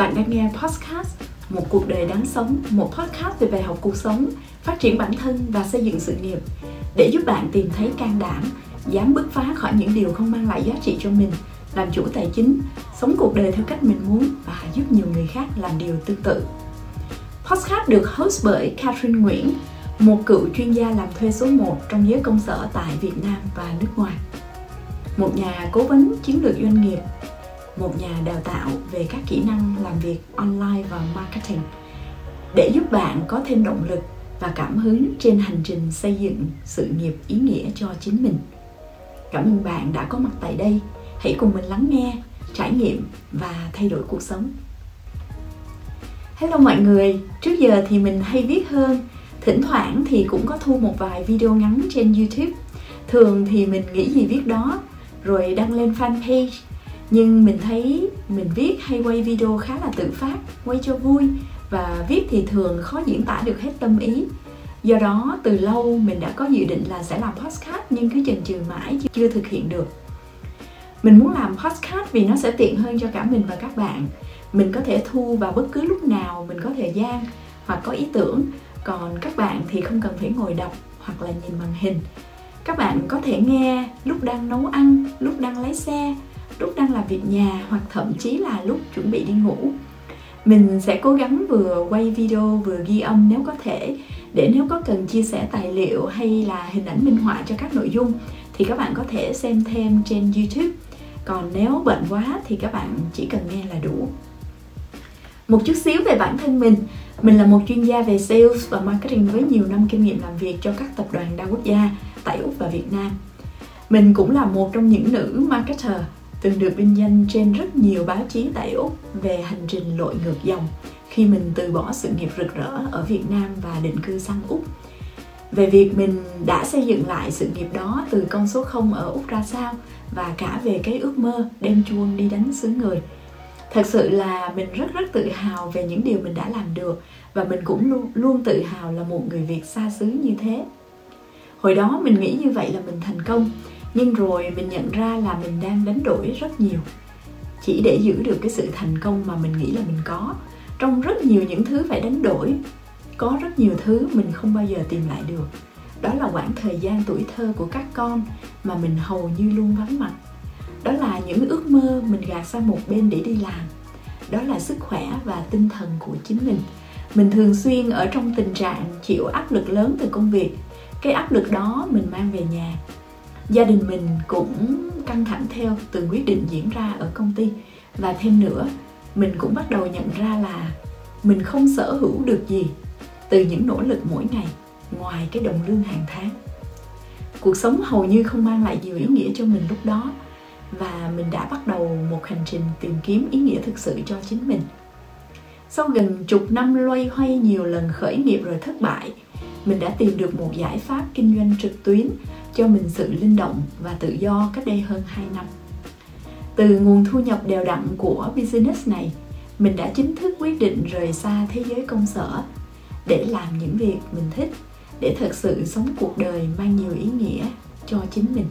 Bạn đang nghe podcast Một cuộc đời đáng sống, một podcast về bài học cuộc sống, phát triển bản thân và xây dựng sự nghiệp để giúp bạn tìm thấy can đảm, dám bứt phá khỏi những điều không mang lại giá trị cho mình, làm chủ tài chính, sống cuộc đời theo cách mình muốn và giúp nhiều người khác làm điều tương tự. Podcast được host bởi Catherine Nguyễn, một cựu chuyên gia làm thuê số 1 trong giới công sở tại Việt Nam và nước ngoài. Một nhà cố vấn chiến lược doanh nghiệp một nhà đào tạo về các kỹ năng làm việc online và marketing để giúp bạn có thêm động lực và cảm hứng trên hành trình xây dựng sự nghiệp ý nghĩa cho chính mình. Cảm ơn bạn đã có mặt tại đây. Hãy cùng mình lắng nghe, trải nghiệm và thay đổi cuộc sống. Hello mọi người, trước giờ thì mình hay viết hơn, thỉnh thoảng thì cũng có thu một vài video ngắn trên YouTube. Thường thì mình nghĩ gì viết đó, rồi đăng lên fanpage nhưng mình thấy mình viết hay quay video khá là tự phát, quay cho vui. Và viết thì thường khó diễn tả được hết tâm ý. Do đó, từ lâu mình đã có dự định là sẽ làm podcast, nhưng cứ chần chừ mãi chưa thực hiện được. Mình muốn làm podcast vì nó sẽ tiện hơn cho cả mình và các bạn. Mình có thể thu vào bất cứ lúc nào, mình có thời gian hoặc có ý tưởng. Còn các bạn thì không cần phải ngồi đọc hoặc là nhìn màn hình. Các bạn có thể nghe lúc đang nấu ăn, lúc đang lái xe lúc đang làm việc nhà hoặc thậm chí là lúc chuẩn bị đi ngủ. Mình sẽ cố gắng vừa quay video vừa ghi âm nếu có thể, để nếu có cần chia sẻ tài liệu hay là hình ảnh minh họa cho các nội dung thì các bạn có thể xem thêm trên youtube. Còn nếu bận quá thì các bạn chỉ cần nghe là đủ. Một chút xíu về bản thân mình. Mình là một chuyên gia về sales và marketing với nhiều năm kinh nghiệm làm việc cho các tập đoàn đa quốc gia tại úc và việt nam. Mình cũng là một trong những nữ marketer từng được vinh danh trên rất nhiều báo chí tại Úc về hành trình lội ngược dòng khi mình từ bỏ sự nghiệp rực rỡ ở Việt Nam và định cư sang Úc. Về việc mình đã xây dựng lại sự nghiệp đó từ con số 0 ở Úc ra sao và cả về cái ước mơ đem chuông đi đánh xứ người. Thật sự là mình rất rất tự hào về những điều mình đã làm được và mình cũng luôn, luôn tự hào là một người Việt xa xứ như thế. Hồi đó mình nghĩ như vậy là mình thành công nhưng rồi mình nhận ra là mình đang đánh đổi rất nhiều. Chỉ để giữ được cái sự thành công mà mình nghĩ là mình có. Trong rất nhiều những thứ phải đánh đổi, có rất nhiều thứ mình không bao giờ tìm lại được. Đó là khoảng thời gian tuổi thơ của các con mà mình hầu như luôn vắng mặt. Đó là những ước mơ mình gạt sang một bên để đi làm. Đó là sức khỏe và tinh thần của chính mình. Mình thường xuyên ở trong tình trạng chịu áp lực lớn từ công việc. Cái áp lực đó mình mang về nhà gia đình mình cũng căng thẳng theo từng quyết định diễn ra ở công ty. Và thêm nữa, mình cũng bắt đầu nhận ra là mình không sở hữu được gì từ những nỗ lực mỗi ngày ngoài cái đồng lương hàng tháng. Cuộc sống hầu như không mang lại nhiều ý nghĩa cho mình lúc đó và mình đã bắt đầu một hành trình tìm kiếm ý nghĩa thực sự cho chính mình. Sau gần chục năm loay hoay nhiều lần khởi nghiệp rồi thất bại mình đã tìm được một giải pháp kinh doanh trực tuyến cho mình sự linh động và tự do cách đây hơn 2 năm. Từ nguồn thu nhập đều đặn của business này, mình đã chính thức quyết định rời xa thế giới công sở để làm những việc mình thích, để thật sự sống cuộc đời mang nhiều ý nghĩa cho chính mình.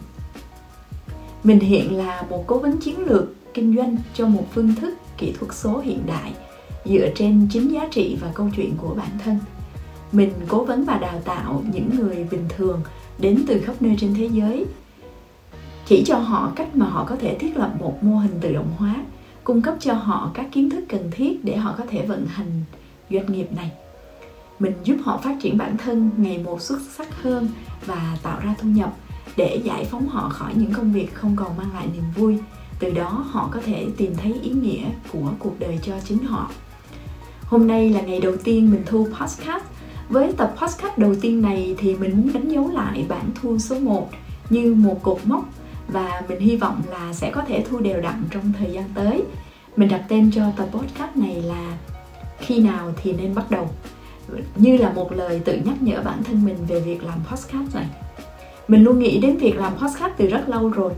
Mình hiện là một cố vấn chiến lược kinh doanh cho một phương thức kỹ thuật số hiện đại dựa trên chính giá trị và câu chuyện của bản thân. Mình cố vấn và đào tạo những người bình thường đến từ khắp nơi trên thế giới. Chỉ cho họ cách mà họ có thể thiết lập một mô hình tự động hóa, cung cấp cho họ các kiến thức cần thiết để họ có thể vận hành doanh nghiệp này. Mình giúp họ phát triển bản thân ngày một xuất sắc hơn và tạo ra thu nhập để giải phóng họ khỏi những công việc không còn mang lại niềm vui. Từ đó, họ có thể tìm thấy ý nghĩa của cuộc đời cho chính họ. Hôm nay là ngày đầu tiên mình thu podcast với tập podcast đầu tiên này thì mình muốn đánh dấu lại bản thu số 1 như một cột mốc và mình hy vọng là sẽ có thể thu đều đặn trong thời gian tới. Mình đặt tên cho tập podcast này là khi nào thì nên bắt đầu, như là một lời tự nhắc nhở bản thân mình về việc làm podcast này. Mình luôn nghĩ đến việc làm podcast từ rất lâu rồi.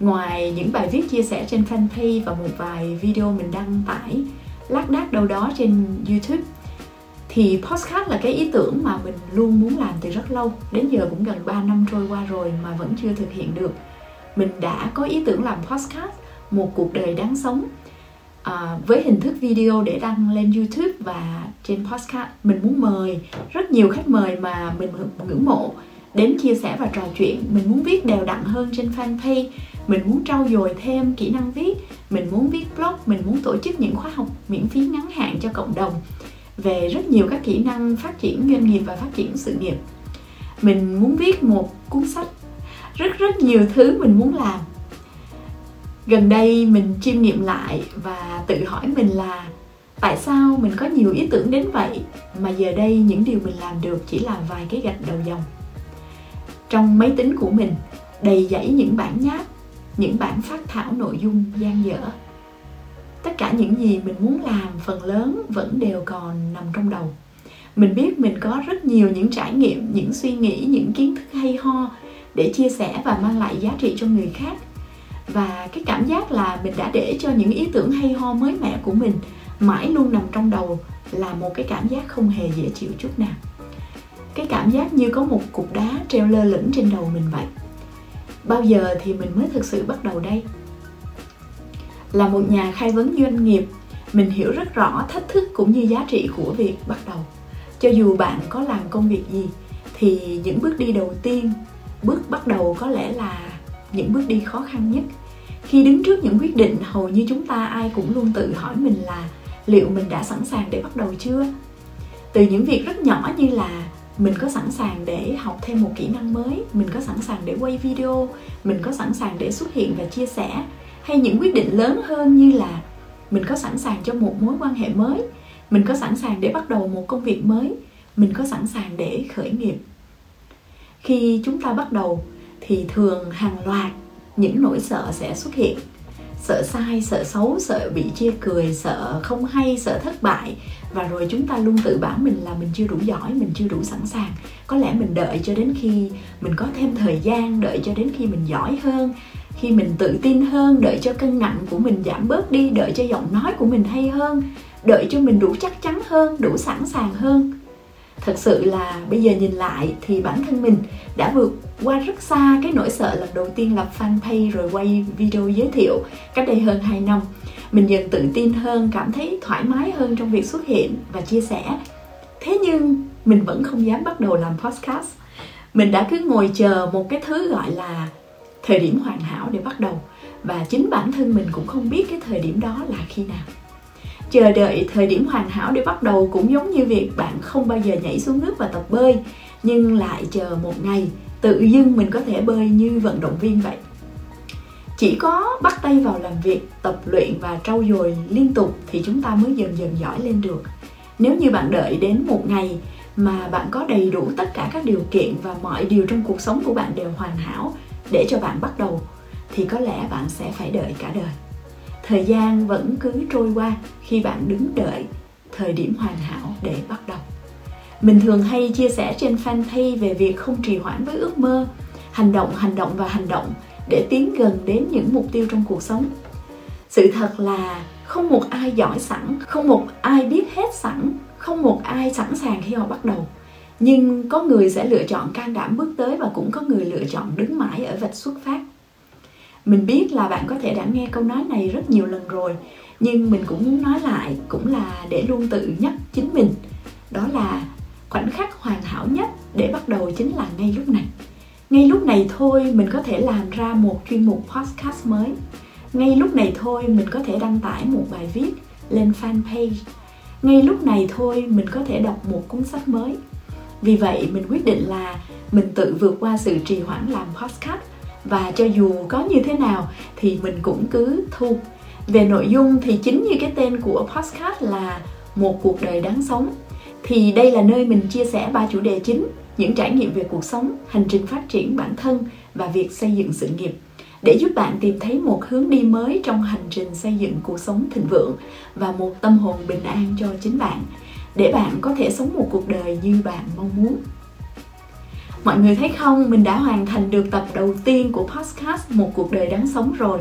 Ngoài những bài viết chia sẻ trên fanpage và một vài video mình đăng tải lác đác đâu đó trên YouTube thì podcast là cái ý tưởng mà mình luôn muốn làm từ rất lâu. Đến giờ cũng gần 3 năm trôi qua rồi mà vẫn chưa thực hiện được. Mình đã có ý tưởng làm podcast một cuộc đời đáng sống à, với hình thức video để đăng lên YouTube và trên podcast. Mình muốn mời rất nhiều khách mời mà mình ngưỡng mộ đến chia sẻ và trò chuyện. Mình muốn viết đều đặn hơn trên fanpage. Mình muốn trau dồi thêm kỹ năng viết. Mình muốn viết blog. Mình muốn tổ chức những khóa học miễn phí ngắn hạn cho cộng đồng về rất nhiều các kỹ năng phát triển doanh nghiệp và phát triển sự nghiệp. Mình muốn viết một cuốn sách, rất rất nhiều thứ mình muốn làm. Gần đây mình chiêm nghiệm lại và tự hỏi mình là tại sao mình có nhiều ý tưởng đến vậy, mà giờ đây những điều mình làm được chỉ là vài cái gạch đầu dòng. Trong máy tính của mình, đầy dẫy những bản nháp, những bản phát thảo nội dung gian dở tất cả những gì mình muốn làm phần lớn vẫn đều còn nằm trong đầu. Mình biết mình có rất nhiều những trải nghiệm, những suy nghĩ, những kiến thức hay ho để chia sẻ và mang lại giá trị cho người khác. Và cái cảm giác là mình đã để cho những ý tưởng hay ho mới mẻ của mình mãi luôn nằm trong đầu là một cái cảm giác không hề dễ chịu chút nào. Cái cảm giác như có một cục đá treo lơ lửng trên đầu mình vậy. Bao giờ thì mình mới thực sự bắt đầu đây? Là một nhà khai vấn doanh nghiệp. Mình hiểu rất rõ thách thức cũng như giá trị của việc bắt đầu. Cho dù bạn có làm công việc gì, thì những bước đi đầu tiên, bước bắt đầu có lẽ là những bước đi khó khăn nhất. Khi đứng trước những quyết định, hầu như chúng ta ai cũng luôn tự hỏi mình là liệu mình đã sẵn sàng để bắt đầu chưa? Từ những việc rất nhỏ như là mình có sẵn sàng để học thêm một kỹ năng mới, mình có sẵn sàng để quay video, mình có sẵn sàng để xuất hiện và chia sẻ hay những quyết định lớn hơn như là mình có sẵn sàng cho một mối quan hệ mới, mình có sẵn sàng để bắt đầu một công việc mới, mình có sẵn sàng để khởi nghiệp. Khi chúng ta bắt đầu thì thường hàng loạt những nỗi sợ sẽ xuất hiện. Sợ sai, sợ xấu, sợ bị chia cười, sợ không hay, sợ thất bại. Và rồi chúng ta luôn tự bảo mình là mình chưa đủ giỏi, mình chưa đủ sẵn sàng. Có lẽ mình đợi cho đến khi mình có thêm thời gian, đợi cho đến khi mình giỏi hơn khi mình tự tin hơn, đợi cho cân nặng của mình giảm bớt đi, đợi cho giọng nói của mình hay hơn, đợi cho mình đủ chắc chắn hơn, đủ sẵn sàng hơn. Thật sự là bây giờ nhìn lại thì bản thân mình đã vượt qua rất xa cái nỗi sợ lần đầu tiên lập fanpage rồi quay video giới thiệu cách đây hơn 2 năm. Mình dần tự tin hơn, cảm thấy thoải mái hơn trong việc xuất hiện và chia sẻ. Thế nhưng mình vẫn không dám bắt đầu làm podcast. Mình đã cứ ngồi chờ một cái thứ gọi là thời điểm hoàn hảo để bắt đầu. Và chính bản thân mình cũng không biết cái thời điểm đó là khi nào. Chờ đợi thời điểm hoàn hảo để bắt đầu cũng giống như việc bạn không bao giờ nhảy xuống nước và tập bơi, nhưng lại chờ một ngày tự dưng mình có thể bơi như vận động viên vậy. Chỉ có bắt tay vào làm việc, tập luyện và trau dồi liên tục thì chúng ta mới dần dần giỏi lên được. Nếu như bạn đợi đến một ngày mà bạn có đầy đủ tất cả các điều kiện và mọi điều trong cuộc sống của bạn đều hoàn hảo để cho bạn bắt đầu, thì có lẽ bạn sẽ phải đợi cả đời. Thời gian vẫn cứ trôi qua khi bạn đứng đợi thời điểm hoàn hảo để bắt đầu. Mình thường hay chia sẻ trên fanpage về việc không trì hoãn với ước mơ, hành động hành động và hành động để tiến gần đến những mục tiêu trong cuộc sống. Sự thật là không một ai giỏi sẵn, không một ai biết hết sẵn, không một ai sẵn sàng khi họ bắt đầu nhưng có người sẽ lựa chọn can đảm bước tới và cũng có người lựa chọn đứng mãi ở vạch xuất phát. Mình biết là bạn có thể đã nghe câu nói này rất nhiều lần rồi, nhưng mình cũng muốn nói lại cũng là để luôn tự nhắc chính mình. Đó là khoảnh khắc hoàn hảo nhất để bắt đầu chính là ngay lúc này. Ngay lúc này thôi mình có thể làm ra một chuyên mục podcast mới. Ngay lúc này thôi mình có thể đăng tải một bài viết lên fanpage. Ngay lúc này thôi mình có thể đọc một cuốn sách mới vì vậy, mình quyết định là mình tự vượt qua sự trì hoãn làm podcast. Và cho dù có như thế nào thì mình cũng cứ thu. Về nội dung thì chính như cái tên của podcast là một cuộc đời đáng sống. Thì đây là nơi mình chia sẻ ba chủ đề chính, những trải nghiệm về cuộc sống, hành trình phát triển bản thân và việc xây dựng sự nghiệp. Để giúp bạn tìm thấy một hướng đi mới trong hành trình xây dựng cuộc sống thịnh vượng và một tâm hồn bình an cho chính bạn để bạn có thể sống một cuộc đời như bạn mong muốn. Mọi người thấy không? Mình đã hoàn thành được tập đầu tiên của podcast một cuộc đời đáng sống rồi.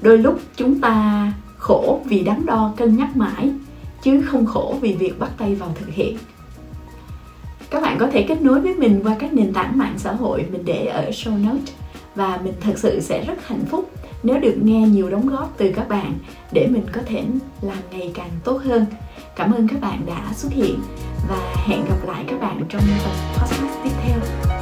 Đôi lúc chúng ta khổ vì đắn đo, cân nhắc mãi, chứ không khổ vì việc bắt tay vào thực hiện. Các bạn có thể kết nối với mình qua các nền tảng mạng xã hội mình để ở show note và mình thật sự sẽ rất hạnh phúc nếu được nghe nhiều đóng góp từ các bạn để mình có thể làm ngày càng tốt hơn cảm ơn các bạn đã xuất hiện và hẹn gặp lại các bạn trong tập podcast tiếp theo.